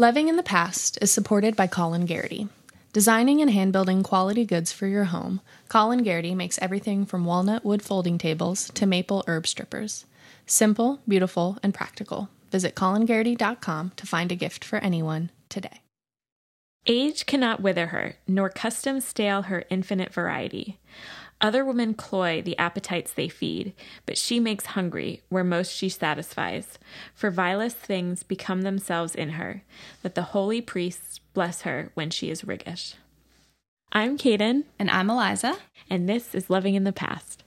Living in the Past is supported by Colin Garrity. Designing and hand building quality goods for your home, Colin Garrity makes everything from walnut wood folding tables to maple herb strippers. Simple, beautiful, and practical. Visit colingarrity.com to find a gift for anyone today. Age cannot wither her, nor custom stale her infinite variety. Other women cloy the appetites they feed, but she makes hungry where most she satisfies. For vilest things become themselves in her, that the holy priests bless her when she is riggish. I'm Kaden. And I'm Eliza. And this is Loving in the Past.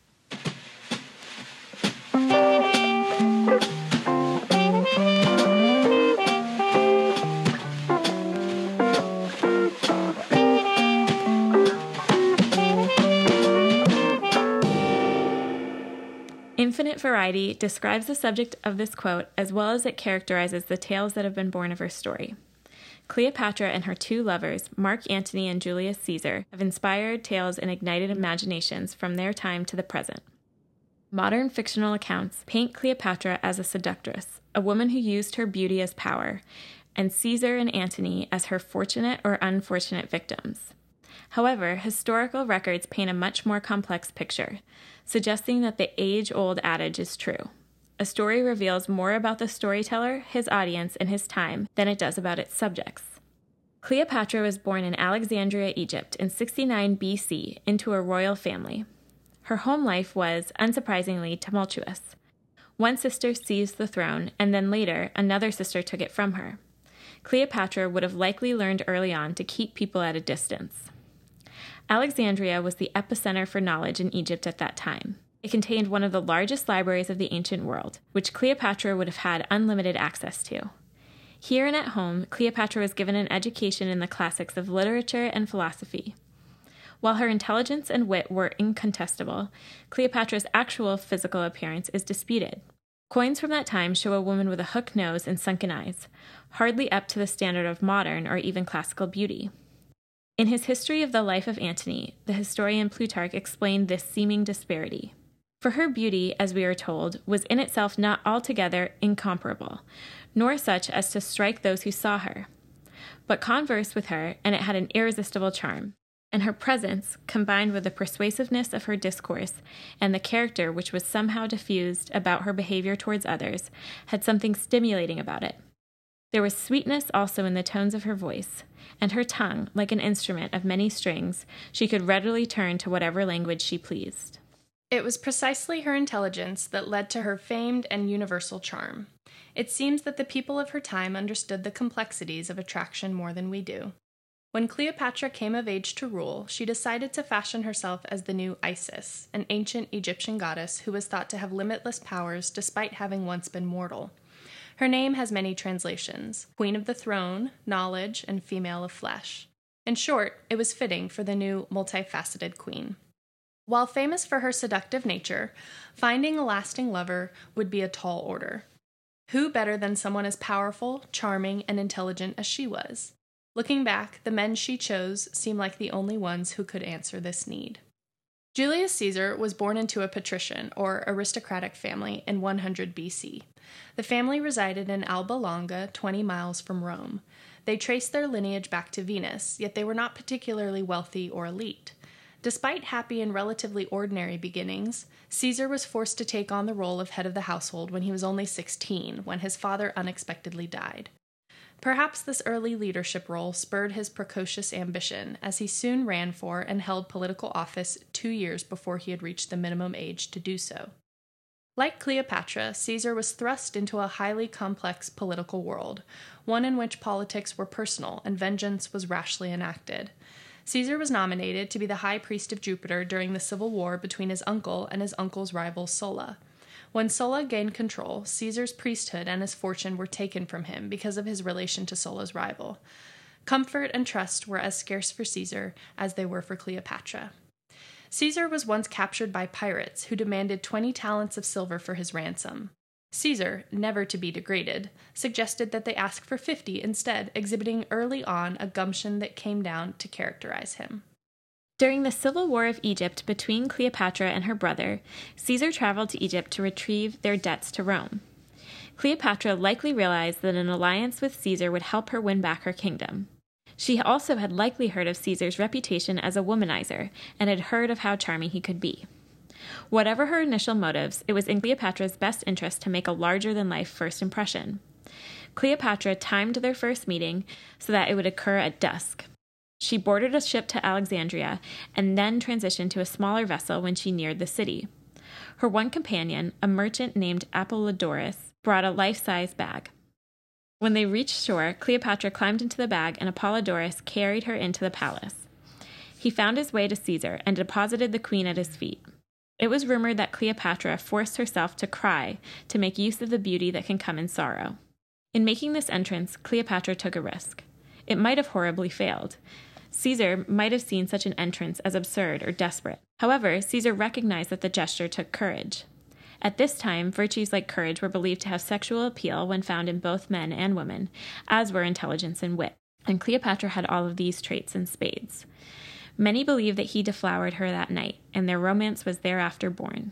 Variety describes the subject of this quote as well as it characterizes the tales that have been born of her story. Cleopatra and her two lovers, Mark Antony and Julius Caesar, have inspired tales and ignited imaginations from their time to the present. Modern fictional accounts paint Cleopatra as a seductress, a woman who used her beauty as power, and Caesar and Antony as her fortunate or unfortunate victims. However, historical records paint a much more complex picture, suggesting that the age old adage is true. A story reveals more about the storyteller, his audience, and his time than it does about its subjects. Cleopatra was born in Alexandria, Egypt in 69 BC into a royal family. Her home life was, unsurprisingly, tumultuous. One sister seized the throne, and then later, another sister took it from her. Cleopatra would have likely learned early on to keep people at a distance. Alexandria was the epicenter for knowledge in Egypt at that time. It contained one of the largest libraries of the ancient world, which Cleopatra would have had unlimited access to. Here and at home, Cleopatra was given an education in the classics of literature and philosophy. While her intelligence and wit were incontestable, Cleopatra's actual physical appearance is disputed. Coins from that time show a woman with a hook nose and sunken eyes, hardly up to the standard of modern or even classical beauty. In his History of the Life of Antony, the historian Plutarch explained this seeming disparity. For her beauty, as we are told, was in itself not altogether incomparable, nor such as to strike those who saw her. But converse with her, and it had an irresistible charm. And her presence, combined with the persuasiveness of her discourse and the character which was somehow diffused about her behavior towards others, had something stimulating about it. There was sweetness also in the tones of her voice, and her tongue, like an instrument of many strings, she could readily turn to whatever language she pleased. It was precisely her intelligence that led to her famed and universal charm. It seems that the people of her time understood the complexities of attraction more than we do. When Cleopatra came of age to rule, she decided to fashion herself as the new Isis, an ancient Egyptian goddess who was thought to have limitless powers despite having once been mortal. Her name has many translations Queen of the Throne, Knowledge, and Female of Flesh. In short, it was fitting for the new multifaceted queen. While famous for her seductive nature, finding a lasting lover would be a tall order. Who better than someone as powerful, charming, and intelligent as she was? Looking back, the men she chose seem like the only ones who could answer this need. Julius Caesar was born into a patrician or aristocratic family in 100 BC. The family resided in Alba Longa, 20 miles from Rome. They traced their lineage back to Venus, yet they were not particularly wealthy or elite. Despite happy and relatively ordinary beginnings, Caesar was forced to take on the role of head of the household when he was only 16, when his father unexpectedly died. Perhaps this early leadership role spurred his precocious ambition, as he soon ran for and held political office two years before he had reached the minimum age to do so. Like Cleopatra, Caesar was thrust into a highly complex political world, one in which politics were personal and vengeance was rashly enacted. Caesar was nominated to be the high priest of Jupiter during the civil war between his uncle and his uncle's rival Sulla. When Sulla gained control, Caesar's priesthood and his fortune were taken from him because of his relation to Sulla's rival. Comfort and trust were as scarce for Caesar as they were for Cleopatra. Caesar was once captured by pirates who demanded 20 talents of silver for his ransom. Caesar, never to be degraded, suggested that they ask for 50 instead, exhibiting early on a gumption that came down to characterize him. During the civil war of Egypt between Cleopatra and her brother, Caesar traveled to Egypt to retrieve their debts to Rome. Cleopatra likely realized that an alliance with Caesar would help her win back her kingdom. She also had likely heard of Caesar's reputation as a womanizer and had heard of how charming he could be. Whatever her initial motives, it was in Cleopatra's best interest to make a larger than life first impression. Cleopatra timed their first meeting so that it would occur at dusk. She boarded a ship to Alexandria and then transitioned to a smaller vessel when she neared the city. Her one companion, a merchant named Apollodorus, brought a life size bag. When they reached shore, Cleopatra climbed into the bag and Apollodorus carried her into the palace. He found his way to Caesar and deposited the queen at his feet. It was rumored that Cleopatra forced herself to cry to make use of the beauty that can come in sorrow. In making this entrance, Cleopatra took a risk. It might have horribly failed. Caesar might have seen such an entrance as absurd or desperate. However, Caesar recognized that the gesture took courage. At this time, virtues like courage were believed to have sexual appeal when found in both men and women, as were intelligence and wit. And Cleopatra had all of these traits in spades. Many believe that he deflowered her that night, and their romance was thereafter born.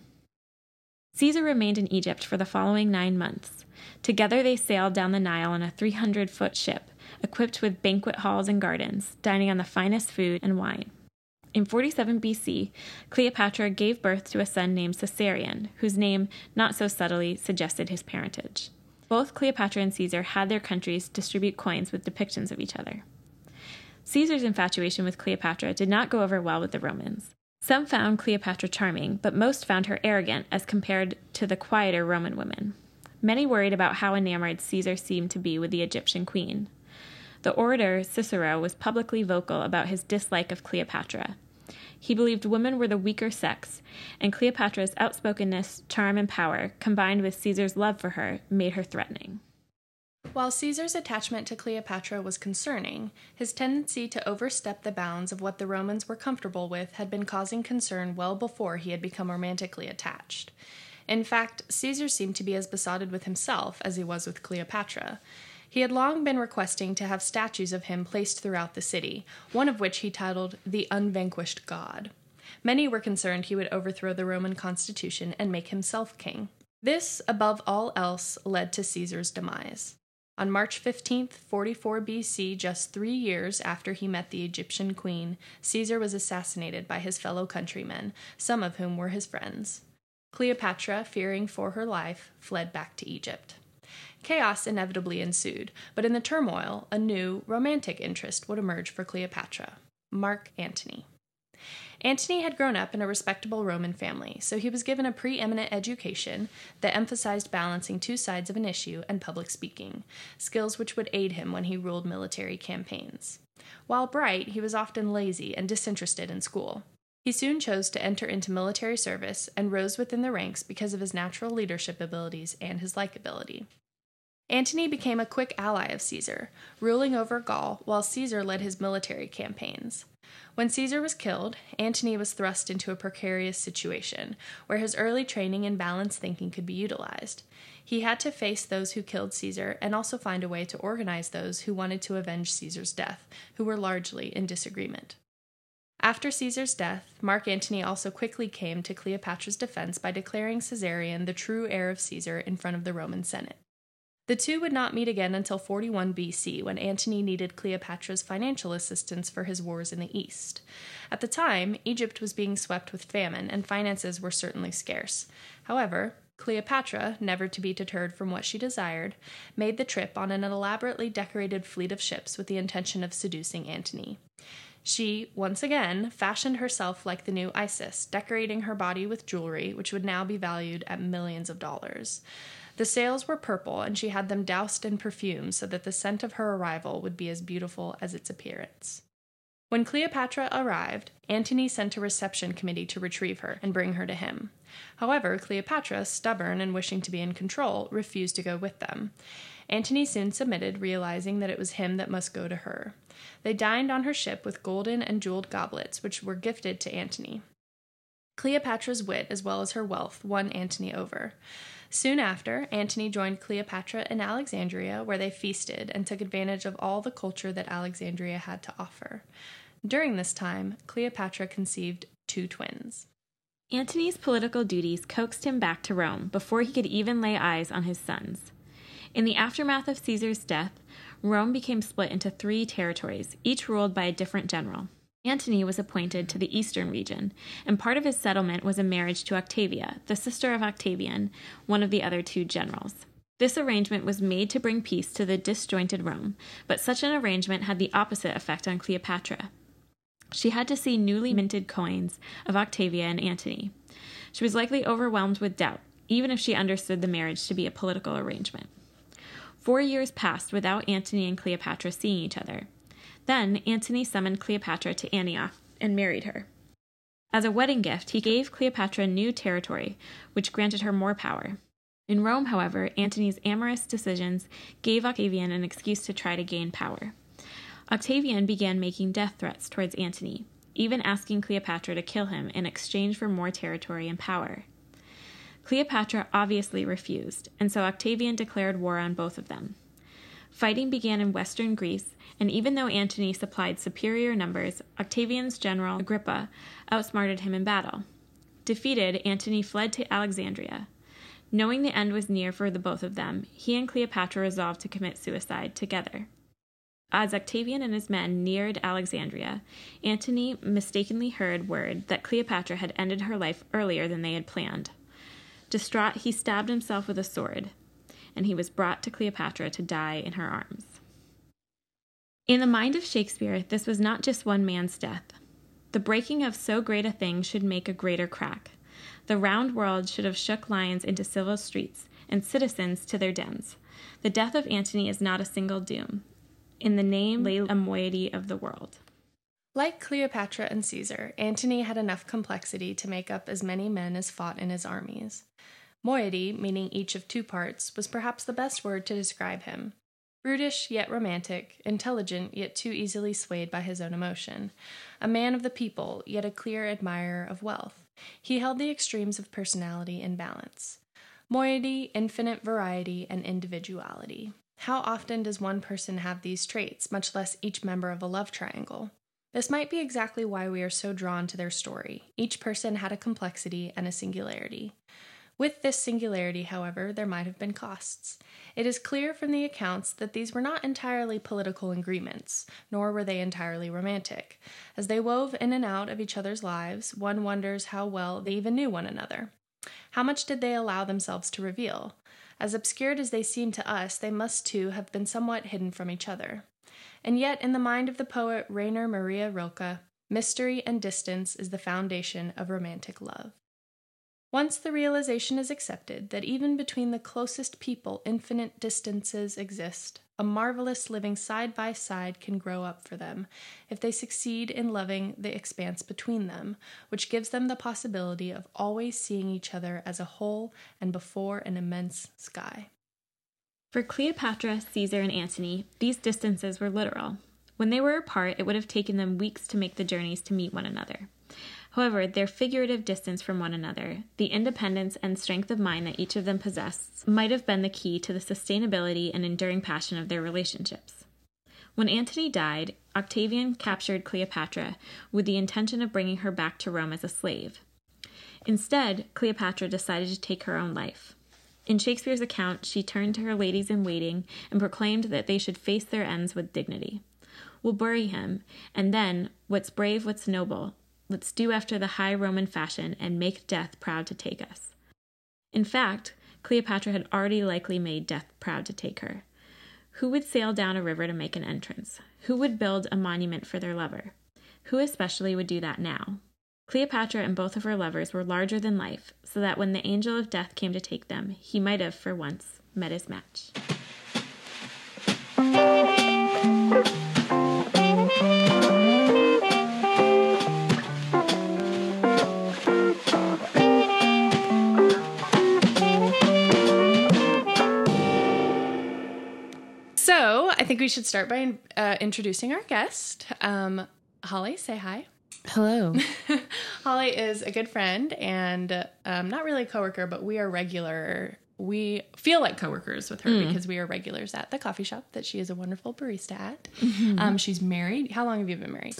Caesar remained in Egypt for the following nine months. Together they sailed down the Nile on a 300 foot ship, equipped with banquet halls and gardens, dining on the finest food and wine. In 47 BC, Cleopatra gave birth to a son named Caesarion, whose name, not so subtly, suggested his parentage. Both Cleopatra and Caesar had their countries distribute coins with depictions of each other. Caesar's infatuation with Cleopatra did not go over well with the Romans. Some found Cleopatra charming, but most found her arrogant as compared to the quieter Roman women. Many worried about how enamored Caesar seemed to be with the Egyptian queen. The orator Cicero was publicly vocal about his dislike of Cleopatra. He believed women were the weaker sex, and Cleopatra's outspokenness, charm, and power, combined with Caesar's love for her, made her threatening. While Caesar's attachment to Cleopatra was concerning, his tendency to overstep the bounds of what the Romans were comfortable with had been causing concern well before he had become romantically attached. In fact, Caesar seemed to be as besotted with himself as he was with Cleopatra. He had long been requesting to have statues of him placed throughout the city, one of which he titled the Unvanquished God. Many were concerned he would overthrow the Roman constitution and make himself king. This, above all else, led to Caesar's demise. On March 15, 44 BC, just three years after he met the Egyptian queen, Caesar was assassinated by his fellow countrymen, some of whom were his friends. Cleopatra, fearing for her life, fled back to Egypt. Chaos inevitably ensued, but in the turmoil, a new, romantic interest would emerge for Cleopatra Mark Antony. Antony had grown up in a respectable Roman family, so he was given a preeminent education that emphasized balancing two sides of an issue and public speaking, skills which would aid him when he ruled military campaigns. While bright, he was often lazy and disinterested in school. He soon chose to enter into military service and rose within the ranks because of his natural leadership abilities and his likability. Antony became a quick ally of Caesar, ruling over Gaul while Caesar led his military campaigns. When Caesar was killed, Antony was thrust into a precarious situation where his early training in balanced thinking could be utilized. He had to face those who killed Caesar and also find a way to organize those who wanted to avenge Caesar's death, who were largely in disagreement. After Caesar's death, Mark Antony also quickly came to Cleopatra's defense by declaring Caesarion the true heir of Caesar in front of the Roman Senate. The two would not meet again until 41 BC, when Antony needed Cleopatra's financial assistance for his wars in the east. At the time, Egypt was being swept with famine, and finances were certainly scarce. However, Cleopatra, never to be deterred from what she desired, made the trip on an elaborately decorated fleet of ships with the intention of seducing Antony. She, once again, fashioned herself like the new Isis, decorating her body with jewelry, which would now be valued at millions of dollars. The sails were purple, and she had them doused in perfume so that the scent of her arrival would be as beautiful as its appearance. When Cleopatra arrived, Antony sent a reception committee to retrieve her and bring her to him. However, Cleopatra, stubborn and wishing to be in control, refused to go with them. Antony soon submitted, realizing that it was him that must go to her. They dined on her ship with golden and jeweled goblets, which were gifted to Antony. Cleopatra's wit, as well as her wealth, won Antony over. Soon after, Antony joined Cleopatra in Alexandria, where they feasted and took advantage of all the culture that Alexandria had to offer. During this time, Cleopatra conceived two twins. Antony's political duties coaxed him back to Rome before he could even lay eyes on his sons. In the aftermath of Caesar's death, Rome became split into three territories, each ruled by a different general. Antony was appointed to the eastern region, and part of his settlement was a marriage to Octavia, the sister of Octavian, one of the other two generals. This arrangement was made to bring peace to the disjointed Rome, but such an arrangement had the opposite effect on Cleopatra. She had to see newly minted coins of Octavia and Antony. She was likely overwhelmed with doubt, even if she understood the marriage to be a political arrangement. Four years passed without Antony and Cleopatra seeing each other. Then Antony summoned Cleopatra to Antioch and married her. As a wedding gift, he gave Cleopatra new territory, which granted her more power. In Rome, however, Antony's amorous decisions gave Octavian an excuse to try to gain power. Octavian began making death threats towards Antony, even asking Cleopatra to kill him in exchange for more territory and power. Cleopatra obviously refused, and so Octavian declared war on both of them. Fighting began in western Greece, and even though Antony supplied superior numbers, Octavian's general Agrippa outsmarted him in battle. Defeated, Antony fled to Alexandria. Knowing the end was near for the both of them, he and Cleopatra resolved to commit suicide together. As Octavian and his men neared Alexandria, Antony mistakenly heard word that Cleopatra had ended her life earlier than they had planned. Distraught, he stabbed himself with a sword, and he was brought to Cleopatra to die in her arms. In the mind of Shakespeare, this was not just one man's death. The breaking of so great a thing should make a greater crack. The round world should have shook lions into civil streets and citizens to their dens. The death of Antony is not a single doom. In the name lay a moiety of the world. Like Cleopatra and Caesar, Antony had enough complexity to make up as many men as fought in his armies. Moiety, meaning each of two parts, was perhaps the best word to describe him. Brutish yet romantic, intelligent yet too easily swayed by his own emotion, a man of the people yet a clear admirer of wealth, he held the extremes of personality in balance. Moiety, infinite variety, and individuality. How often does one person have these traits, much less each member of a love triangle? This might be exactly why we are so drawn to their story. Each person had a complexity and a singularity. With this singularity, however, there might have been costs. It is clear from the accounts that these were not entirely political agreements, nor were they entirely romantic. As they wove in and out of each other's lives, one wonders how well they even knew one another. How much did they allow themselves to reveal? As obscured as they seem to us, they must too have been somewhat hidden from each other. And yet, in the mind of the poet Rainer Maria Rilke, mystery and distance is the foundation of romantic love. Once the realization is accepted that even between the closest people infinite distances exist, a marvelous living side by side can grow up for them if they succeed in loving the expanse between them, which gives them the possibility of always seeing each other as a whole and before an immense sky. For Cleopatra, Caesar, and Antony, these distances were literal. When they were apart, it would have taken them weeks to make the journeys to meet one another. However, their figurative distance from one another, the independence and strength of mind that each of them possessed, might have been the key to the sustainability and enduring passion of their relationships. When Antony died, Octavian captured Cleopatra with the intention of bringing her back to Rome as a slave. Instead, Cleopatra decided to take her own life. In Shakespeare's account, she turned to her ladies in waiting and proclaimed that they should face their ends with dignity. We'll bury him, and then, what's brave, what's noble, Let's do after the high Roman fashion and make death proud to take us. In fact, Cleopatra had already likely made death proud to take her. Who would sail down a river to make an entrance? Who would build a monument for their lover? Who especially would do that now? Cleopatra and both of her lovers were larger than life, so that when the angel of death came to take them, he might have, for once, met his match. Think we should start by uh, introducing our guest. Um, Holly, say hi. Hello. Holly is a good friend and um, not really a coworker, but we are regular. We feel like coworkers with her mm. because we are regulars at the coffee shop that she is a wonderful barista at. Mm-hmm. Um, she's married. How long have you been married?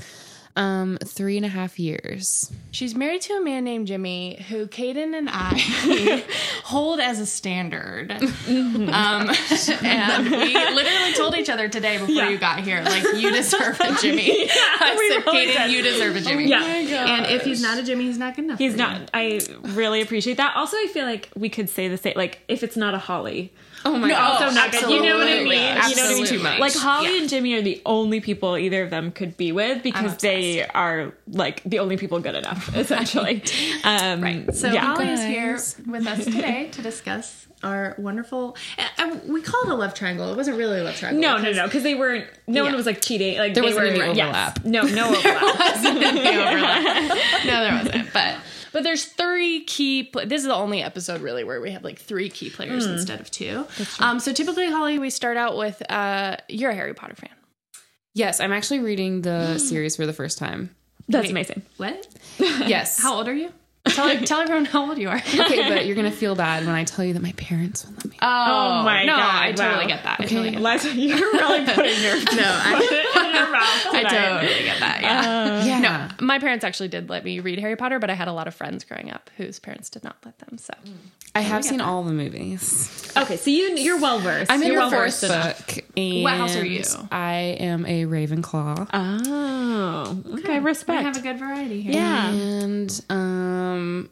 Um, three and a half years. She's married to a man named Jimmy, who Caden and I hold as a standard. Um, and we literally told each other today before Yeah. you got here, like, you deserve a Jimmy. I we said, really Caden, did. you deserve a Jimmy. Yeah. Oh my And if he's not a Jimmy, he's not good enough. He's for you. not. I really appreciate that. Also, I feel like we could say the same. Like, if it's not a Holly, Oh my No, god. also not good. You know what I Absolutely. mean? You know what I mean? Absolutely too much. Like Holly Yeah. and Jimmy are the only people either of them could be with because they are like the only people good enough, essentially. Um, Right. So yeah. Holly is here with us today to discuss our wonderful. And, and we called it a love triangle. It wasn't really a love triangle. No, no, no, because they weren't. No one was like cheating. Like There they wasn't were, any yes. overlap. No, no overlap. any overlap. no, there wasn't. But but there's three key. Pl- this is the only episode really where we have like three key players instead of two. Um, so typically, Holly, we start out with uh, you're a Harry Potter fan. Yes, I'm actually reading the series for the first time. That's Wait. amazing. What? Yes. How old are you? Tell, tell everyone how old you are. okay, but you're gonna feel bad when I tell you that my parents would let me. Oh, my no, God, I totally wow. get that. I Okay. totally get that. You're really putting your No, I, in your mouth. I tonight. totally get that. Yeah. yeah. No, my parents actually did let me read Harry Potter, but I had a lot of friends growing up whose parents did not let them. So I have seen all the movies. Okay, so you you're well versed. I'm in you're the well fourth book. And What house are you? I am a Ravenclaw. Oh, okay. we Respect. have a good variety here. yeah. And um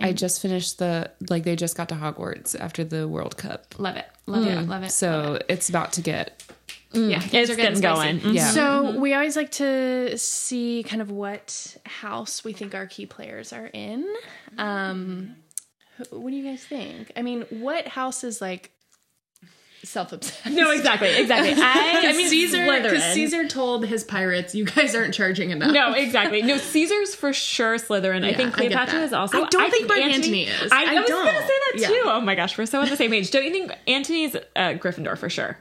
I just finished the like they just got to Hogwarts after the World Cup. Love it. Love it. Love it. So it's about to get yeah, It's are getting spicy. going. Mhm. yeah. So we always like to see kind of what house we think our key players are in. Um, what do you guys think? I mean, what house is like self-obsessed? No, exactly, exactly. I, I mean, Caesar, because Caesar told his pirates, "You guys aren't charging enough." No, exactly. No, Caesar's for sure Slytherin. I Yeah, think I get Cleopatra that. is also. I don't think Mark Antony is. I, I I was going to say that Yeah. too. Oh my gosh, we're so on the same page. Don't you think Antony's uh, Gryffindor for sure?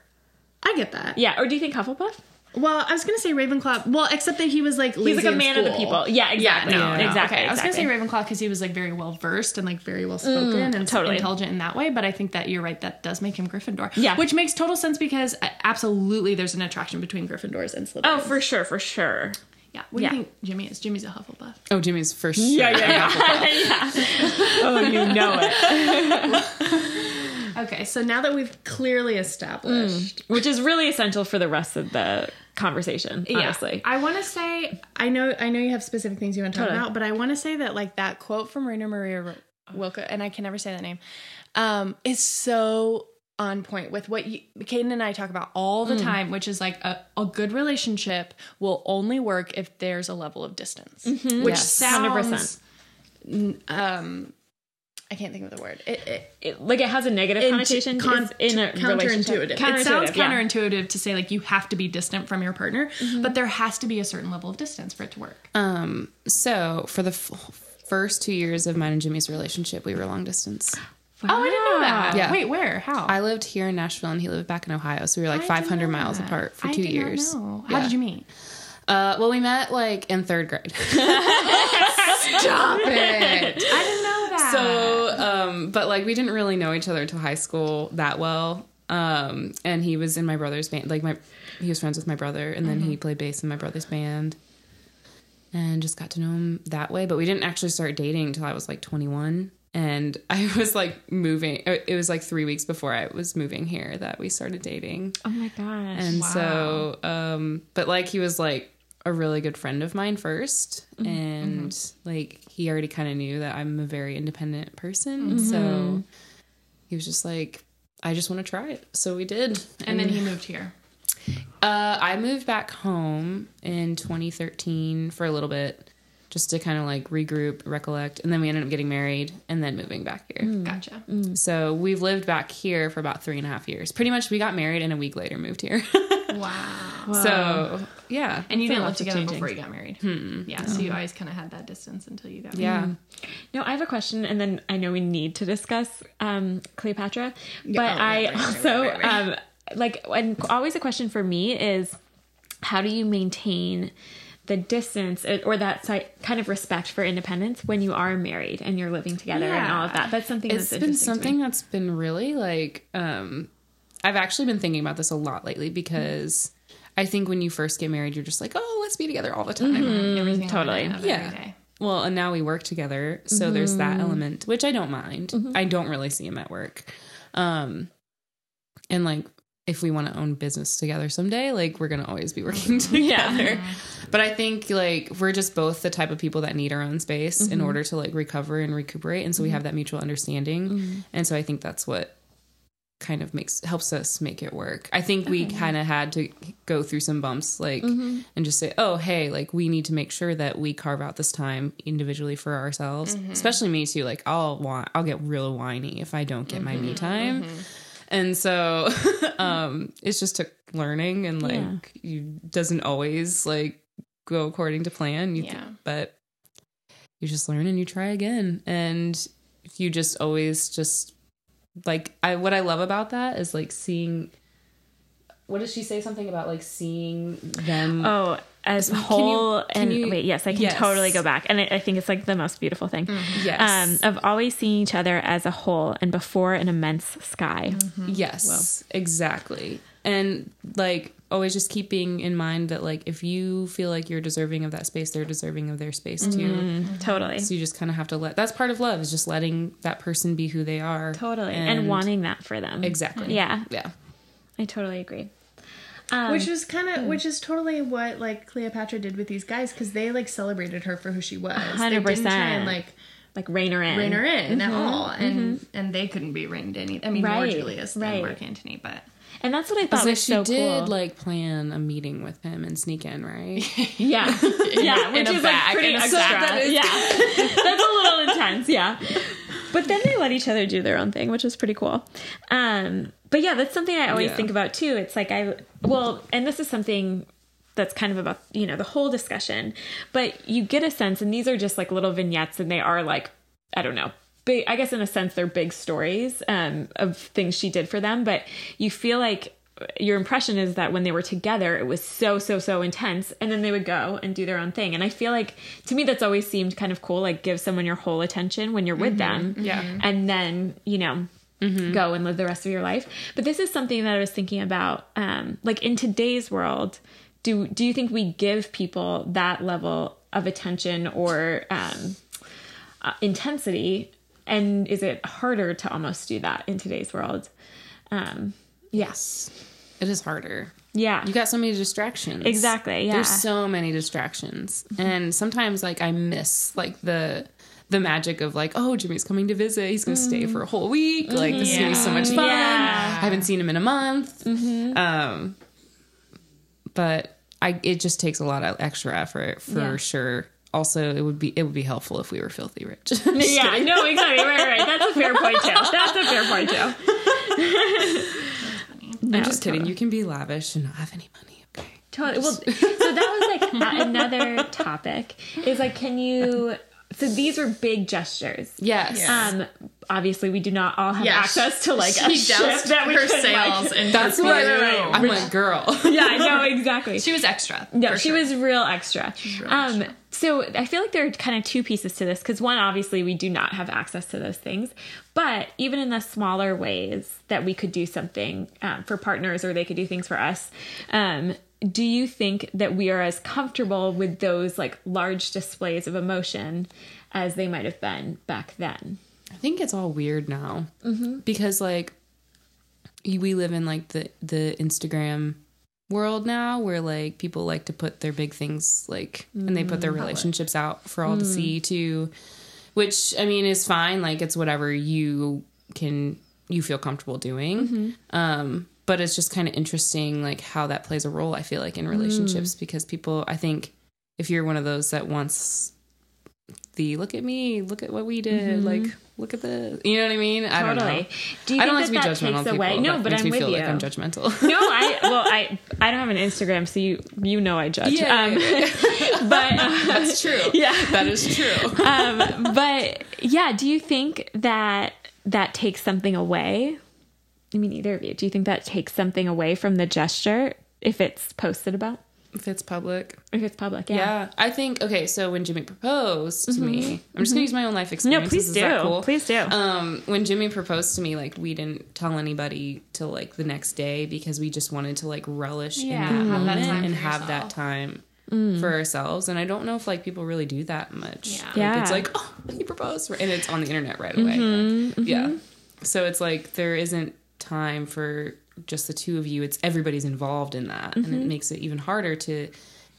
I get that. Yeah, or do you think Hufflepuff? Well, I was gonna say Ravenclaw. Well, except that he was like He's like a in man of the school. people. Yeah, exactly. Yeah, no, no. exactly. Okay, I was gonna say exactly. Ravenclaw because he was like very well versed and like very well spoken and totally. intelligent in that way. But I think that you're right. That does make him Gryffindor. Yeah. which makes total sense because uh, absolutely there's an attraction between Gryffindors and Slytherins. Oh, for sure, for sure. yeah. What yeah. do you think Jimmy is? Jimmy's a Hufflepuff. Oh, Jimmy's for sure. Yeah, yeah, yeah. yeah. Oh, you know it. Okay, so now that we've clearly established, Which is really essential for the rest of the conversation, honestly. I want to say I know I know you have specific things you want to talk Totally. about, but I want to say that like that quote from Rainer Maria Wilke, and I can never say that name, um, is so on point with what you, Caden and I talk about all Mm. the time, which is like a, a good relationship will only work if there's a level of distance, Mm-hmm. which Yes. sounds, um, I can't think of the word. It, it, It- like it has a negative connotation con- in a counterintuitive. relationship. It sounds yeah. counterintuitive to say like you have to be distant from your partner, Mm-hmm. but there has to be a certain level of distance for it to work. Um, so for the f- first two years of mine and Jimmy's relationship, we were long distance. Oh, I didn't know that. Yeah. Wait, where? How? I lived here in Nashville and he lived back in Ohio, so we were like I 500 miles apart for I two years. know. How Yeah. did you meet? Uh, well, we met like in third grade. Stop it! I didn't know that. so, um, but like we didn't really know each other until high school that well. Um, and he was in my brother's band. Like my, he was friends with my brother, and then he played bass in my brother's band. And just got to know him that way, but we didn't actually start dating until I was like 21. And I was like moving. It was like three weeks before I was moving here that we started dating. Oh my gosh. And so, um, but like he was like a really good friend of mine 1st mm-hmm. and mm-hmm. like he already kind of knew that I'm a very independent person. Mm-hmm. So he was just like, I just want to try it. So we did. and then he moved here. Uh, I moved back home in 2013 for a little bit just to kind of like regroup, recollect, and then we ended up getting married and then moving back here. Gotcha. So we've lived back here for about three and a half years. Pretty much, we got married and a week later moved here. Wow. So yeah, And you That's a didn't live together changing. before you got married. Yeah. So you always kind of had that distance until you got married. yeah. No, I have a question, and then I know we need to discuss um, Cleopatra, but oh, I right, right, also right, right, right. um, like, and always a question for me is, how do you maintain the distance uh, or that kind of respect for independence when you are married and you're living together and all of that? That's something It's that's been interesting to me. something that's been really like. um I've actually been thinking about this a lot lately because I think when you first get married, you're just like, oh, let's be together all the time. Everything totally. Yeah. Well, and now we work together, so there's that element, which I don't mind. I don't really see him at work. Um, and like, if we want to own business together someday, like we're gonna always be working together. But I think like we're just both the type of people that need our own space in mm-hmm. order to like recover and recuperate, and so we mm-hmm. have that mutual understanding. Mm-hmm. And so I think that's what kind of makes helps us make it work. I think we kind of had to go through some bumps like and just say, "Oh, hey, like we need to make sure that we carve out this time individually for ourselves." Especially me too. Like I'll want I'll get real whiny if I don't get my me time. And so um it's just took learning and like Yeah. you doesn't always like go according to plan. You Yeah. but you just learn and you try again. And if you just always just like I what I love about that is like seeing what does she say something about like seeing them Oh, as Can you- whole can and you- wait, yes, I can Yes. totally go back, and I, I think it's like the most beautiful thing. yes Um, of always seeing each other as a whole and before an immense sky. yes exactly and like always just keeping in mind that like if you feel like you're deserving of that space they're deserving of their space too Mm-hmm. Totally, so you just kind of have to let that's part of love is just letting that person be who they are totally, and, wanting that for them. exactly Yeah, yeah I totally agree. which um, was kind of hmm. which is totally what like Cleopatra did with these guys because they like celebrated her for who she was. They didn't 100%. try and like Like rein her in. rein her in at mm-hmm. all, and mm-hmm. and they couldn't be reined in. I mean, more Right, Julius than right. Mark Antony, but and that's what I thought was, so was she so did cool. like plan a meeting with him and sneak in right yeah, yeah, which is like pretty extra. That yeah, that's a little intense. Yeah, but then they let each other do their own thing, which was pretty cool. Um, but yeah, that's something I always Yeah. think about too. It's like I well, and this is something that's kind of about you know the whole discussion, but you get a sense, and these are just like little vignettes, and they are like I don't know. Big, I guess in a sense they're big stories um, of things she did for them, but you feel like your impression is that when they were together it was so so so intense and then they would go and do their own thing. And i feel like to me that's always seemed kind of cool like give someone your whole attention when you're with them Yeah. and then you know go and live the rest of your life. But this is something that i was thinking about um like in today's world do do you think we give people that level of attention or um uh, intensity and is it harder to almost do that in today's world? Um yes. It is harder. Yeah. You got so many distractions. Exactly, yeah. there's so many distractions. And sometimes like i miss like the the magic of like oh jimmy's coming to visit. He's gonna stay for a whole week. Like this is gonna be so much fun. Mm-hmm. Yeah. i haven't seen him in a month. Um but i it just takes a lot of extra effort for Yeah. sure also it would be it would be helpful if we were filthy rich yeah, no, exactly. Right, right. That's a fair point too. That's a fair point too. No, i'm just kidding you can be lavish and not have any money okay Totally. Well, so that was like another topic. Is like, can you? So these are big gestures. yes Um, obviously, we do not all have Yeah, access to like she a ship that we her could, sails Like, and that's her what canoe. right, right. i'm like girl yeah, I know exactly. She was extra. No, she sure. was real extra. real um, extra. so I feel like there are kind of two pieces to this because one, obviously, we do not have access to those things, but even in the smaller ways that we could do something um, for partners or they could do things for us. Um, do you think that we are as comfortable with those like large displays of emotion as they might have been back then? I think it's all weird now. Mm-hmm. Because like we live in like the the Instagram world now where like people like to put their big things like and they put their mm-hmm. relationships out for all to mm-hmm. see too. Which I mean is fine. Like it's whatever you can you feel comfortable doing. Um but it's just kind of interesting like how that plays a role I feel like in relationships because people I think if you're one of those that wants the look at me, look at what we did, like look at the, you know what I mean? I don't know. Totally. Do you I think don't like that to be judgmental away? No, That but I'm with feel you. like I'm judgmental. no, I well, I I don't have an Instagram, so you you know I judge. Yeah, um, yeah, but uh, That's true. Yeah. that is true. um, but yeah, do you think that that takes something away? I mean, either of you. Do you think that takes something away from the gesture if it's posted about? if it's public. If it's public, yeah. Yeah. I think okay. So when Jimmy proposed to me, I'm just gonna use my own life Mm-hmm. No, please Is do. cool? Please do. Um, when Jimmy proposed to me, like we didn't tell anybody till like the next day because we just wanted to like relish Yeah, in that have that moment time and for have that time Mm. for ourselves. And I don't know if like people really do that much. Yeah. Like, Yeah. it's like oh he proposed, and it's on the internet right away. Mm-hmm, Yeah. So it's like there isn't time for just the two of you. It's everybody's involved in that, and Mm-hmm. it makes it even harder to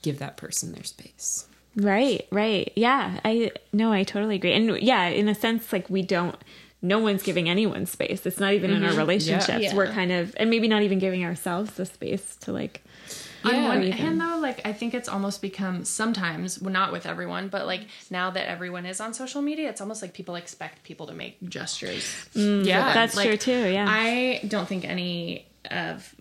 give that person their space. Right, right. Yeah, I no, I totally agree. And yeah, in a sense, like we don't no one's giving anyone space. It's not even in our relationships. Yeah. We're kind of and maybe not even giving ourselves the space to like On one Even. hand, though, like I think it's almost become sometimes, well, not with everyone, but like now that everyone is on social media, it's almost like people expect people to make gestures. Mm, yeah, that's like, true too, yeah. I don't think any of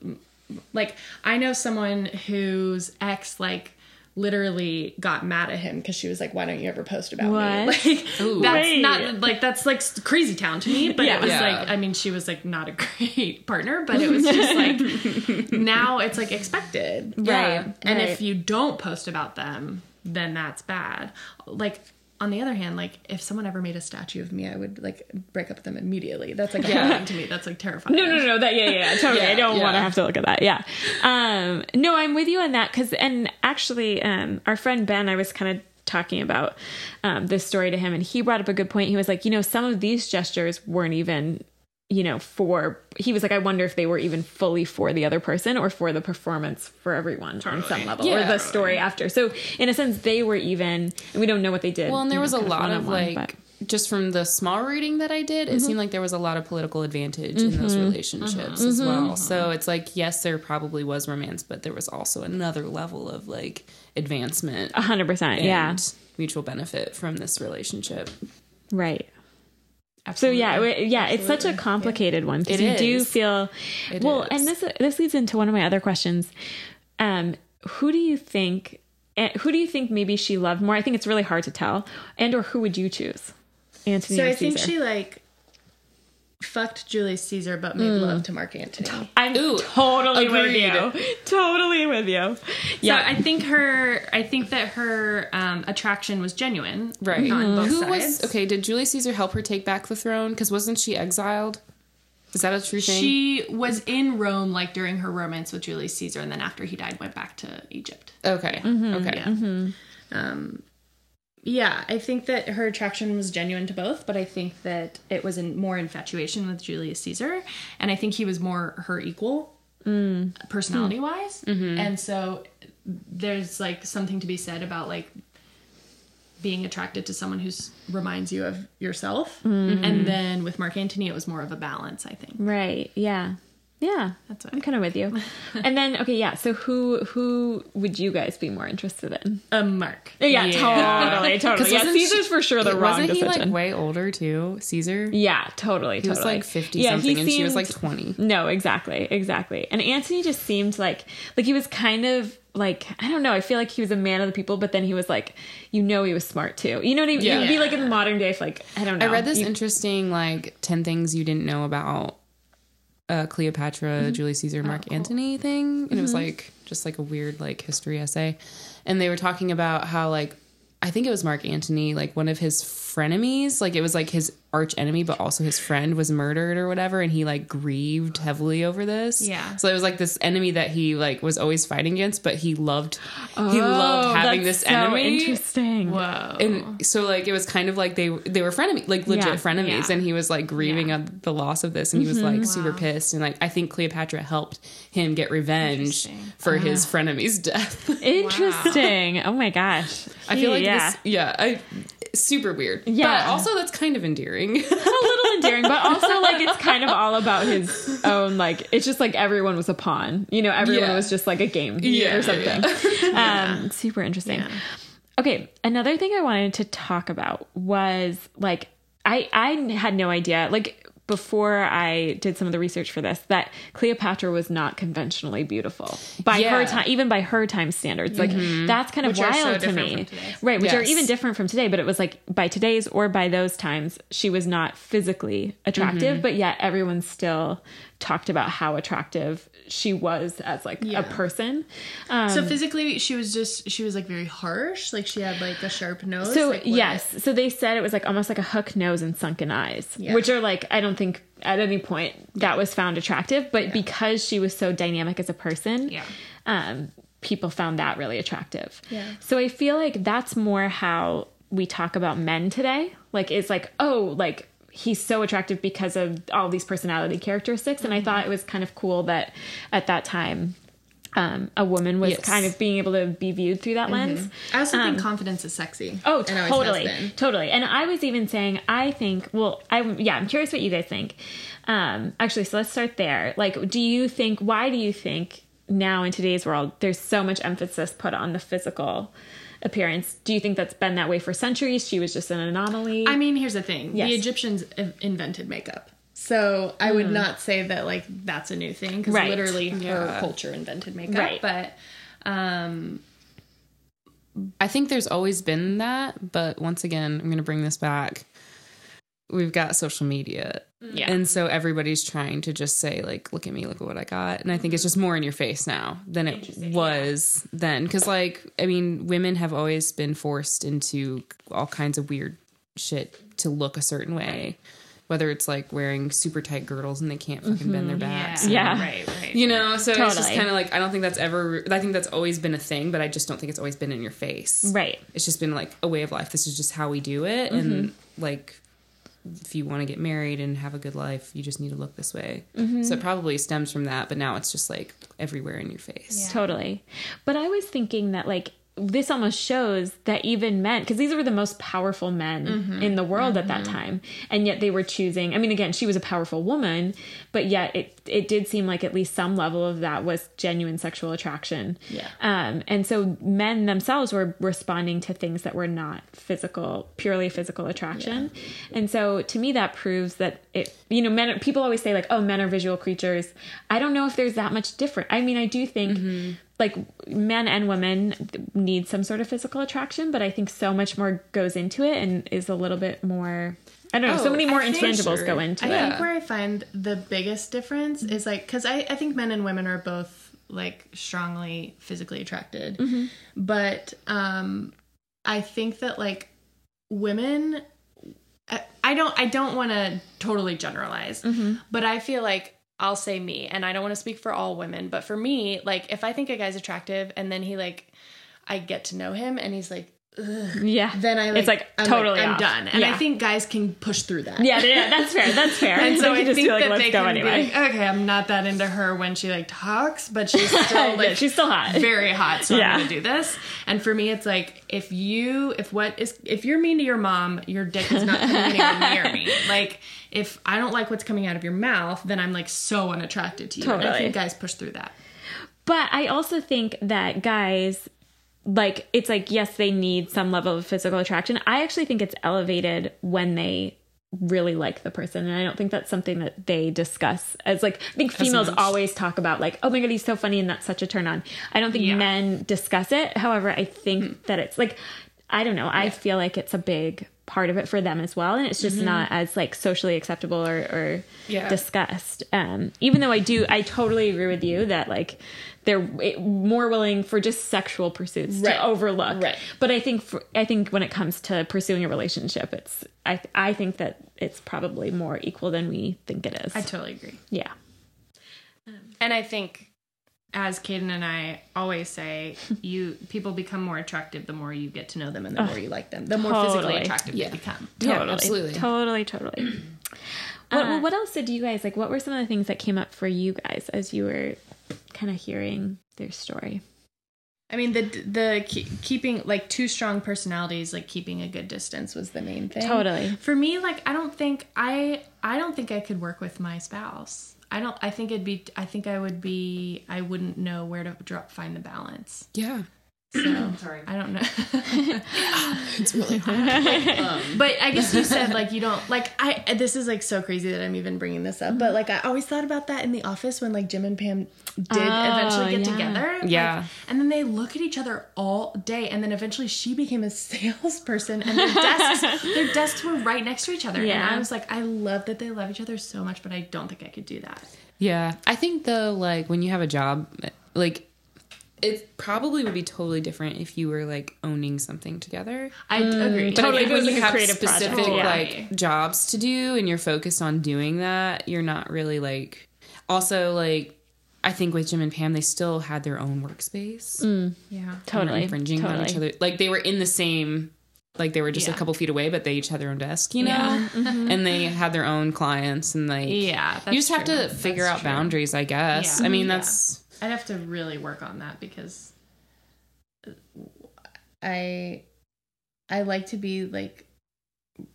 like I know someone whose ex like literally got mad at him because she was like, "Why don't you ever post about me?" What? Like that's Wait. not like that's like crazy town to me. But Yeah. it was Yeah. like I mean, she was like not a great partner, but it was just like now it's like expected, Right, And right. if you don't post about them, then that's bad. Like. On the other hand, like if someone ever made a statue of me, I would like break up with them immediately. That's like yeah. to me. That's like terrifying. No, no, no. That yeah, yeah, totally. I don't want to have to look at that. Yeah. Um, no, I'm with you on that because, and actually, um, our friend Ben, I was kind of talking about um, this story to him, and he brought up a good point. He was like, you know, some of these gestures weren't even, you know, for. He was like, I wonder if they were even fully for the other person or for the performance for everyone on some level, or Yeah. the story after. So, in a sense, they were even. And we don't know what they did. Well, and there was know, a lot of like but- just from the small reading that I did, it Mm-hmm. seemed like there was a lot of political advantage in those relationships as Mm-hmm. well. So it's like yes, there probably was romance, but there was also another level of like advancement a hundred percent. and Yeah. mutual benefit from this relationship. Right. So yeah, yeah, it's such a complicated one because you do feel It well, is. and this this leads into one of my other questions. Um, who do you think? eh, Who do you think maybe she loved more? I think it's really hard to tell. And or who would you choose? Antony So I think she like fucked Julius Caesar, but made love to Mark Antony. I'm Ooh, totally with you. Totally with you. Yeah, Yeah. I think her. I think that her um, attraction was genuine, Right. On both Who sides. was okay? Did Julius Caesar help her take back the throne? Because wasn't she exiled? Is that a true thing? She was in Rome like during her romance with Julius Caesar, and then after he died, went back to Egypt. okay. Mm-hmm. Okay. Yeah. Um, yeah, I think that her attraction was genuine to both, but I think that it was in more infatuation with Julius Caesar, and I think he was more her equal, mm. personality wise, hmm. mm-hmm. and so there's like something to be said about like being attracted to someone who reminds you of yourself, mm. and then with Mark Antony, it was more of a balance. I think. Right. Yeah. Yeah. That's what I'm kind of with you. and then okay, yeah. So who who would you guys be more interested in? Um, Mark. Yeah, Yeah. totally, totally. Yeah, wasn't Caesar's she- for sure the wrong Wasn't he like way older too? Caesar. yeah, totally, He was totally. like fifty Yeah, something, and she was like twenty. No, exactly, exactly. And Antony just seemed like like he was kind of like I don't know. I feel like he was a man of the people, but then he was like, you know, he was smart too. You know what I mean? Yeah. You'd be like in the modern day, if like I don't know. I read this You- interesting like ten things you didn't know about uh, Cleopatra, Mm-hmm. Julius Caesar, Mark Oh, Antony thing, and it was like just like a weird like history essay, and they were talking about how like I think it was Mark Antony, like one of his frenemies, like it was like his arch enemy, but also his friend was murdered or whatever, and he like grieved heavily over this. Yeah. So it was like this enemy that he like was always fighting against, but he loved he Oh, loved having that's this so enemy. Interesting. Whoa. And so like it was kind of like they they were frenemies, like legit Yeah, frenemies, yeah. and he was like grieving Yeah. on the loss of this, and he was like mm-hmm. super pissed, and like I think Cleopatra helped him get revenge Interesting. for his uh-huh. frenemy's death. Interesting. Oh my gosh. I feel like yeah. this, yeah, I super weird. Yeah. but also that's kind of endearing. a little endearing, but also like it's kind of all about his own like it's just like everyone was a pawn. You know, everyone Yeah. was just like a game Yeah, or yeah, something. Um super interesting. Yeah. Okay, another thing I wanted to talk about was like I I had no idea like before I did some of the research for this that Cleopatra was not conventionally beautiful by her time even by her time standards. Like mm-hmm. that's kind of Which are so wild to me. right which are even different from today but it was like by today's or by those times she was not physically attractive mm-hmm. but yet everyone still talked about how attractive she was as like Yeah. a person. Um, So physically, she was just she was like very harsh. Like she had like a sharp nose. So like, yes, so they said it was like almost like a hook nose and sunken eyes, Yeah. which are like I don't think at any point that was found attractive, but because she was so dynamic as a person, Yeah. um, people found that really attractive. Yeah. So I feel like that's more how we talk about men today. Like it's like oh like he's so attractive because of all these personality characteristics, and I Mm-hmm. thought it was kind of cool that at that time. Um, a woman was Yes. kind of being able to be viewed through that lens. I also think confidence is sexy. Oh, and totally, totally. And I was even saying, I think, well, I yeah, I'm curious what you guys think. Um, actually, so let's start there. Like, do you think? Why do you think now in today's world there's so much emphasis put on the physical appearance? Do you think that's been that way for centuries? She was just an anomaly. I mean, here's the thing: Yes. the Egyptians invented makeup. So I would not say that like that's a new thing because Mm. Right. literally her culture invented makeup. Right. But um, I think there's always been that, but once again, I'm going to bring this back. We've got social media. Yeah. And so everybody's trying to just say, like, look at me, look at what I got. And I think it's just more in your face now than it was then. Because, like, I mean, women have always been forced into all kinds of weird shit to look a certain way. Whether it's like wearing super tight girdles and they can't fucking bend their backs. Mm-hmm. Yeah. right, right. You know, so it's just kind of like I don't think that's ever. I think that's always been a thing, but I just don't think it's always been in your face. right. It's just been like a way of life. This is just how we do it, and like if you want to get married and have a good life, you just need to look this way. Mm-hmm. So it probably stems from that, but now it's just like everywhere in your face. Totally. But I was thinking that like this almost shows that even men because these were the most powerful men mm-hmm. in the world at that mm-hmm. time. And yet they were choosing i mean again she was a powerful woman but yet it it did seem like at least some level of that was genuine sexual attraction. Yeah. um and so men themselves were responding to things that were not physical purely physical attraction. And so to me that proves that it you know men people always say like oh men are visual creatures. I don't know if there's that much different. I mean i do think mm-hmm. Like men and women need some sort of physical attraction, but I think so much more goes into it and is a little bit more. I don't know. so Oh, many more I intangibles sure. go into I it. I think where I find the biggest difference mm-hmm. is like because I, I think men and women are both like strongly physically attracted, mm-hmm. but um, I think that like women, I, I don't I don't want to totally generalize, mm-hmm. but I feel like I'll say me, and I don't want to speak for all women, but for me, like if I think a guy's attractive and then he like I get to know him and he's like. Ugh, Yeah. then I like, It's like I'm totally I'm off. done, and I think guys can push through that. Yeah, yeah, that's fair. That's fair. And so I just think feel like, that let's they go can anyway. be like, okay, I'm not that into her when she like talks, but she's still like Yeah, she's still hot. very hot. So Yeah. I'm gonna do this. And for me, it's like if you, if what is, if you're mean to your mom, your dick is not coming anywhere near me. Like if I don't like what's coming out of your mouth, then I'm like so unattracted to you. And I Totally. think guys push through that. But I also think that guys, like, it's like, yes, they need some level of physical attraction. I actually think it's elevated when they really like the person. And I don't think that's something that they discuss as like, I think females always talk about, like, oh my God, he's so funny and that's such a turn on. I don't think Yeah. men discuss it. However, I think that it's like, I don't know. I feel like it's a big part of it for them as well. And it's just not as like socially acceptable or, or Yeah. discussed. Um, even though I do, I totally agree with you that like they're more willing for just sexual pursuits Right. to overlook. Right. But I think for, I think when it comes to pursuing a relationship, it's I I think that it's probably more equal than we think it is. I totally agree. yeah. Um, and I think, as Kaden and I always say, you people become more attractive the more you get to know them and the more you like them, the more physically attractive Yeah. they become. Yeah, Totally. absolutely. Totally. Totally. what, well, what else did you guys like? What were some of the things that came up for you guys as you were kind of hearing their story? I mean, the the ke- keeping like two strong personalities, like keeping a good distance, was the main thing. Totally. For me, like I don't think I I don't think I could work with my spouse. I don't. I think it'd be. I think I would be. I wouldn't know where to drop find the balance. Yeah. So sorry, I don't know. It's really hard. Um, but I guess you said like you don't like I. This is like so crazy that I'm even bringing this up. But mm-hmm. like I always thought about that in the office when like Jim and Pam did Oh, eventually get yeah. together. like, Yeah. and then they look at each other all day, and then eventually she became a salesperson, and their desks their desks were right next to each other. Yeah. And I was like, I love that they love each other so much, but I don't think I could do that. Yeah. I think though, like when you have a job, like it probably would be totally different if you were like owning something together. I mm. agree. But Totally, I think if when you have creative project, specific yeah. like jobs to do and you're focused on doing that, you're not really like. Also, like I think with Jim and Pam, they still had their own workspace. Mm. Yeah. They weren't Totally. infringing on each other. Like they were in the same. Like they were just Yeah. a couple feet away, but they each had their own desk, you know, Yeah. Mm-hmm. Mm-hmm. and they had their own clients, and like Yeah, you just that's have true. to That's figure out true. boundaries, I guess. Yeah. I mean, mm-hmm. Yeah. that's I'd have to really work on that because I I like to be like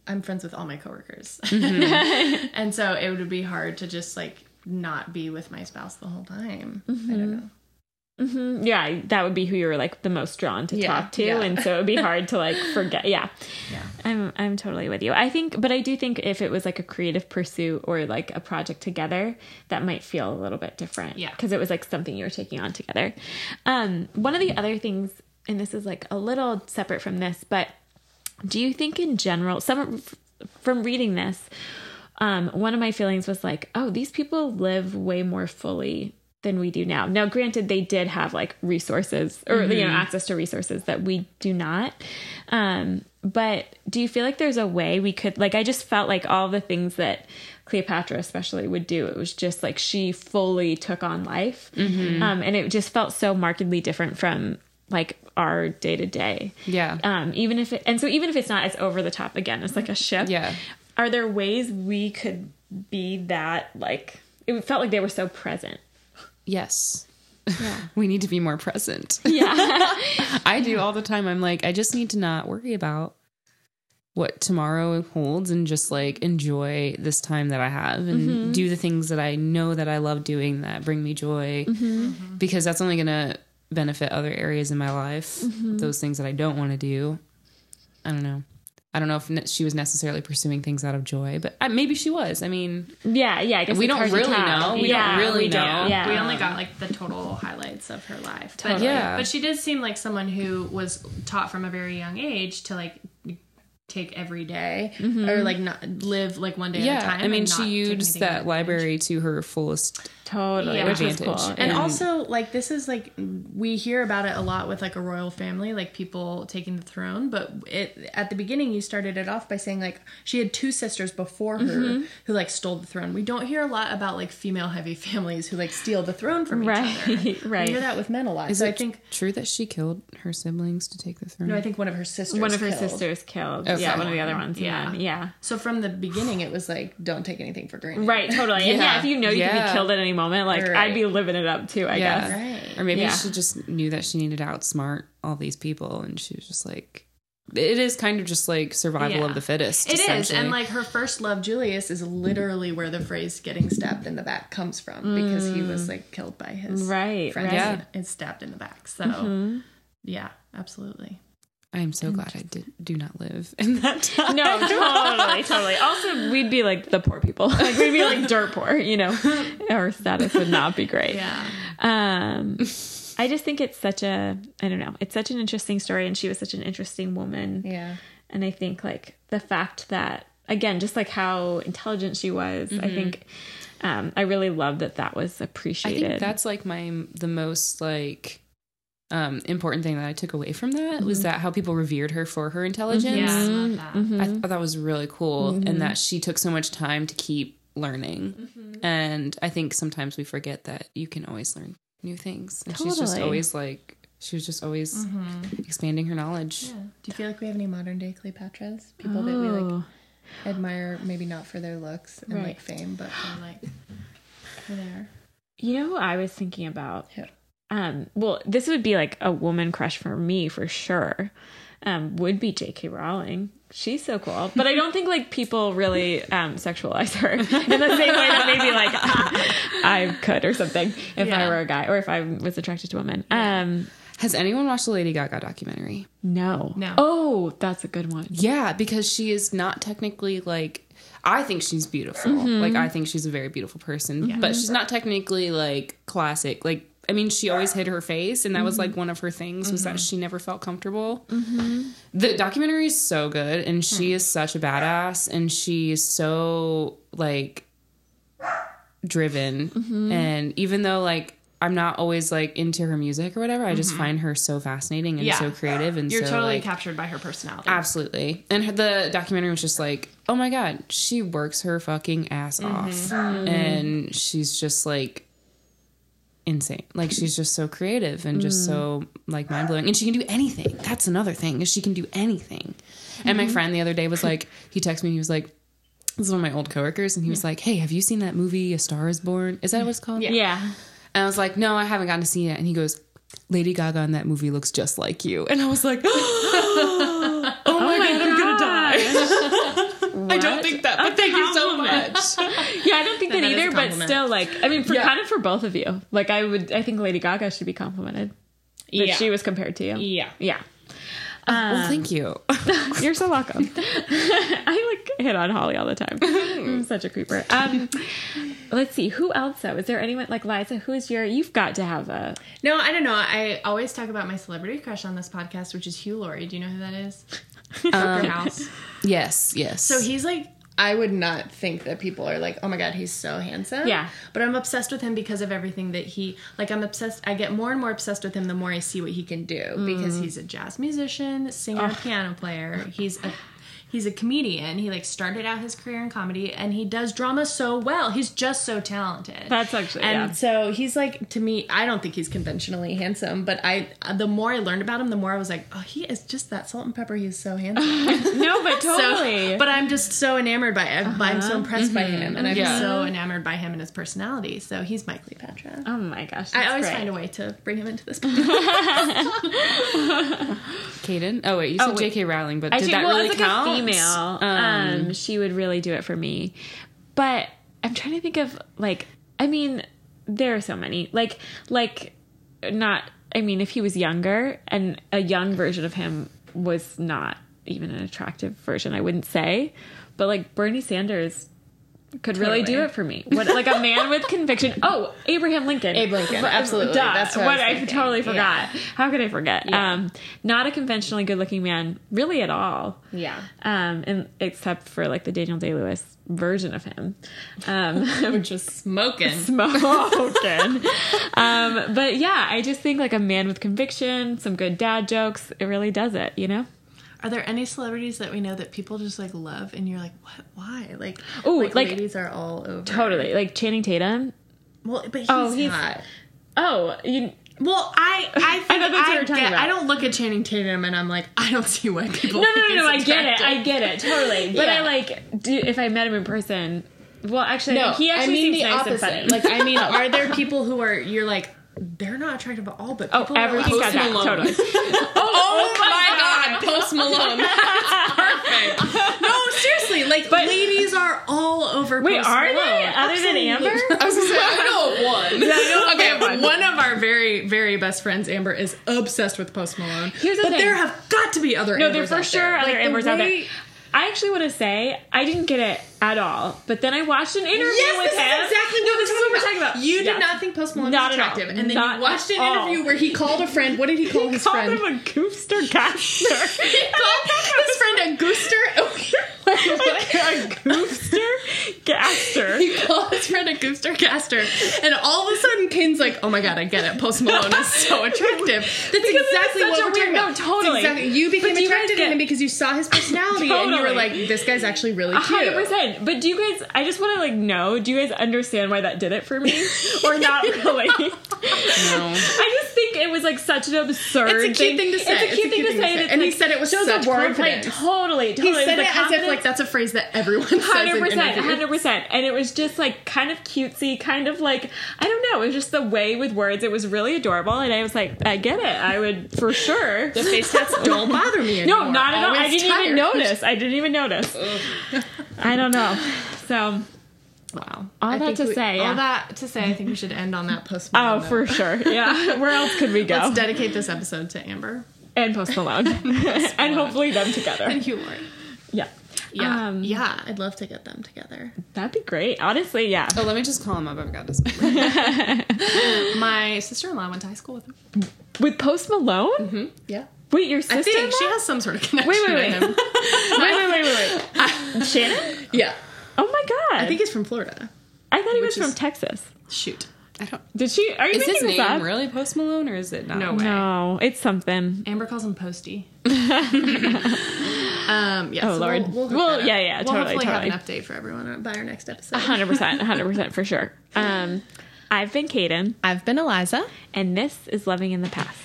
I'm friends with all my coworkers. Mm-hmm. and so it would be hard to just like not be with my spouse the whole time. I don't mm-hmm. know. Hmm Yeah, that would be who you were like the most drawn to Yeah, talk to, yeah. and so it would be hard to like forget. Yeah, Yeah. I'm I'm totally with you. I think, but I do think if it was like a creative pursuit or like a project together, that might feel a little bit different. Yeah. because it was like something you were taking on together. Um, one of the other things, and this is like a little separate from this, but do you think in general, some from reading this, um, one of my feelings was like, oh, these people live way more fully than we do now. Now, granted, they did have like resources or you know access to resources that we do not. Um, but do you feel like there's a way we could like? I just felt like all the things that Cleopatra especially would do. It was just like she fully took on life, um, and it just felt so markedly different from like our day to day. yeah. Um, even if it, and so even if it's not, it's over the top again. It's like a ship. Yeah. Are there ways we could be that like? It felt like they were so present. Yes. Yeah. we need to be more present. Yeah. I do all the time. I'm like, I just need to not worry about what tomorrow holds and just like enjoy this time that I have and mm-hmm. do the things that I know that I love doing that bring me joy mm-hmm. Mm-hmm. because that's only going to benefit other areas in my life. Those things that I don't want to do. I don't know. I don't know if ne- she was necessarily pursuing things out of joy, but uh, maybe she was. I mean, yeah. Yeah. I guess We don't really tell. know. We don't really we don't. know. Yeah. We only got like the total highlights of her life. But, Totally. Yeah. but she did seem like someone who was taught from a very young age to like take every day or like not live like one day at a yeah. time. I mean, she used that library to her fullest. Totally, Yeah. which was Advantage. cool. And And- also, like, this is like we hear about it a lot with like a royal family, like people taking the throne. But it at the beginning, you started it off by saying like she had two sisters before her Mm-hmm. who like stole the throne. We don't hear a lot about like female heavy families who like steal the throne from each Right, other. right. Right. We hear that with men a lot. Is so it I think true that she killed her siblings to take the throne? no, I think one of her sisters. one of her killed. sisters killed. Okay. Yeah, one of the other ones. Yeah. Yeah. Yeah. So from the beginning, it was like don't take anything for granted. Right, totally. And yeah, Yeah. if you know you can be killed at any moment, like Right. I'd be living it up too, I Yeah. guess. Right. Or maybe Yeah. she just knew that she needed to outsmart all these people, and she was just like, it is kind of just like survival Yeah. of the fittest. It is, and like her first love, Julius, is literally where the phrase "getting stabbed in the back" comes from because he was mm. like killed by his Right, friends right. and- and stabbed in the back. So, mm-hmm. yeah, absolutely. I am so glad I did do not live in that time. No, totally, totally. Also, we'd be like the poor people. Like we'd be like dirt poor, you know. Our status would not be great. Yeah, Um, I just think it's such a I don't know. It's such an interesting story, and she was such an interesting woman. yeah, And I think like the fact that again, just like how intelligent she was, I think um, I really love that that was appreciated. I think that's like my the most like um important thing that I took away from that was that how people revered her for her intelligence. yeah. I. Mm-hmm. I thought that was really cool, and that she took so much time to keep learning. Mm-hmm. And I think sometimes we forget that you can always learn new things. And she's just always like she was just always expanding her knowledge. Yeah. Do you feel like we have any modern day Cleopatras? People that we like Oh. admire, maybe not for their looks and Right. like fame, but for like for their You know who I was thinking about? Who? Um, well, this would be like a woman crush for me for sure. Um, would be J.K. Rowling. She's so cool, but I don't think like people really um, sexualize her in the same way that maybe like I could or something if I were a guy or if I was attracted to women. Um, Has anyone watched the Lady Gaga documentary? no, No. Oh, that's a good one. Yeah, because she is not technically like I think she's beautiful. Like I think she's a very beautiful person, but she's not technically like classic. Like I mean, she always hid her face, and that was like mm-hmm. one of her things was that mm-hmm. she never felt comfortable. Mm-hmm. The documentary is so good, and she hmm. is such a badass, and she's so like driven, Mm-hmm. and even though like I'm not always like into her music or whatever, I just find her so fascinating and Mm-hmm. Yeah. so creative and You're so totally like, captured by her personality. Absolutely. And her, the documentary was just like, oh my God, she works her fucking ass off. And she's just like insane. Like she's just so creative and just so mm. like mind blowing. And she can do anything. That's another thing, is she can do anything. And my mm-hmm. friend the other day was like, he texted me, he was like, this is one of my old coworkers, and he was like, Hey, have you seen that movie A Star is Born? Is that what it's called? Yeah. Yeah. And I was like, No, I haven't gotten to see it. And he goes, Lady Gaga in that movie looks just like you. And I was like, Oh my, god, I'm gonna die. I don't think that, but thank you so compliment. much. Yeah, I don't think that, that is a either, but still, like, I mean, for Yeah. kind of for both of you. Like, I would, I think Lady Gaga should be complimented that Yeah. she was compared to you. Yeah. Yeah. well, thank you. You're so welcome. I like hit on Holly all the time. I'm such a creeper. Um, let's see, who else though? Is there anyone like Liza? Who's your? You've got to have a. No, I don't know. I always talk about my celebrity crush on this podcast, which is Hugh Laurie. Do you know who that is? Doctor House. Yes, yes. So he's like, I would not think that people are like, oh my god, he's so handsome. Yeah. But I'm obsessed with him because of everything that he like. I'm obsessed. I get more and more obsessed with him the more I see what he can do because mm. he's a jazz musician, singer, piano player. He's a he's a comedian. He like started out his career in comedy and he does drama so well. He's just so talented. That's actually and yeah. so he's like to me. I don't think he's conventionally handsome, but I the more I learned about him, the more I was like, oh, he is just that salt and pepper. He's so handsome. No, but So- totally. but I'm just so enamored by it. I'm so uh-huh. impressed by mm-hmm. him, and I'm Yeah. so enamored by him and his personality. So he's my Cleopatra. oh my gosh, I always great. find a way to bring him into this. podcast. Kaden. Oh wait, you said oh, wait. J.K. Rowling, but I did that well, really as like count? A female, um, she would really do it for me. But I'm trying to think of like, I mean, there are so many. Like, like not. I mean, if he was younger and a young version of him was not even an attractive version, I wouldn't say. But like Bernie Sanders could really do it for me. What, like a man with conviction. Oh, Abraham Lincoln. Abe Lincoln, absolutely. Duh. That's what I what was I, totally forgot. How could I forget? Yeah. Um, not a conventionally good-looking man, really at all yeah, um, and except for like the Daniel Day Lewis version of him, um, which is smoking. smoking. um, but yeah, I just think like a man with conviction, some good dad jokes, it really does it, you know. Are there any celebrities that we know that people just like love, and you're like, what? Why? Like, oh, like, like- ladies are all over. Totally, like Channing Tatum. Well, but oh, he's, Oh, he's- hot. Oh, you, Well, I I think thought that's what I, talking get. I don't look at Channing Tatum and I'm like, I don't see why people. no, no, no, no. I get it. I get it totally. But I like do if I met him in person. Well, actually, No, he actually I mean seems nice opposite. and funny. Like, I mean, are there people who are you're like they're not attractive at all, but oh, people are everything's like, got that Malone. totally. Oh, oh, oh, my god, Post Malone. perfect. no, seriously, like But- ladies are all over. Wait, Post are they Malone. other than Amber? I was gonna say I know of one. Okay, but one of our very, very best friends, Amber, is obsessed with Post Malone. Here's the but thing. there have got to be other. No, Ambers there for out sure there. other Like, the Ambers out there. I actually want to say I didn't get it at all, but then I watched an interview Yes, with this him. is exactly no, what this is what we're talking about. You did Yes. not think Post Malone Not was attractive, and then Not you watched an interview where he called a friend. What did he call his Called friend? him a gooster gaster. he called his friend a gooster. a goofster gaster. he called his friend a gooster caster, and all of a sudden, Kane's like, "Oh my god, I get it. Post Malone is so attractive." That's Because exactly what we're weird- talking about. It's totally. exactly- you became But do you guys attracted to him because you saw his personality, and you were like, "This guy's actually really cute." Hundred percent. But do you guys? I just want to like know. Do you guys understand why that did it for me, or not really? No. I just think it was like such an absurd. It's a cute thing to say. It's a cute thing to say, and, And he said it shows such a wordplay. confidence. Totally, He said The it as if like that's a phrase that everyone says Hundred in percent, interviews. hundred percent, and it was just like kind of cutesy, kind of like I don't know. It was just the way with words. It was really adorable, and I was like, I get it. I would for sure. The face tats don't bother me anymore. No, not at all. I didn't even notice. I didn't even notice. I don't know. So, Wow. All I that to we- say, yeah. All that to say, I think we should end on that post. oh, Malone note. for sure. Yeah. Where else could we go? Let's dedicate this episode to Amber and Post Malone, and hopefully them together. and Hugh Laurie. Yeah. Yeah, Um, yeah, I'd love to get them together. That'd be great. Honestly, yeah. Oh, let me just call him up. I've got this. My sister-in-law went to high school with him. With Post Malone? Yeah, Wait, your I sister? think she has some sort of connection. Wait, wait, wait. him. wait, wait, wait, wait, wait. Shannon? yeah, Oh my god. I think he's from Florida. I thought he was Which from Texas. Shoot. I don't. Did she? Are you Is his making this name up? really Post Malone or is it not? No way. No, it's something. Amber calls him Posty. um, yeah, Oh, so Lord. We'll, we'll Well, yeah, yeah, We'll totally, hopefully totally. have an update for everyone by our next episode. hundred percent, hundred percent for sure. Um, I've been Kaden, I've been Eliza. and this is Loving in the Past.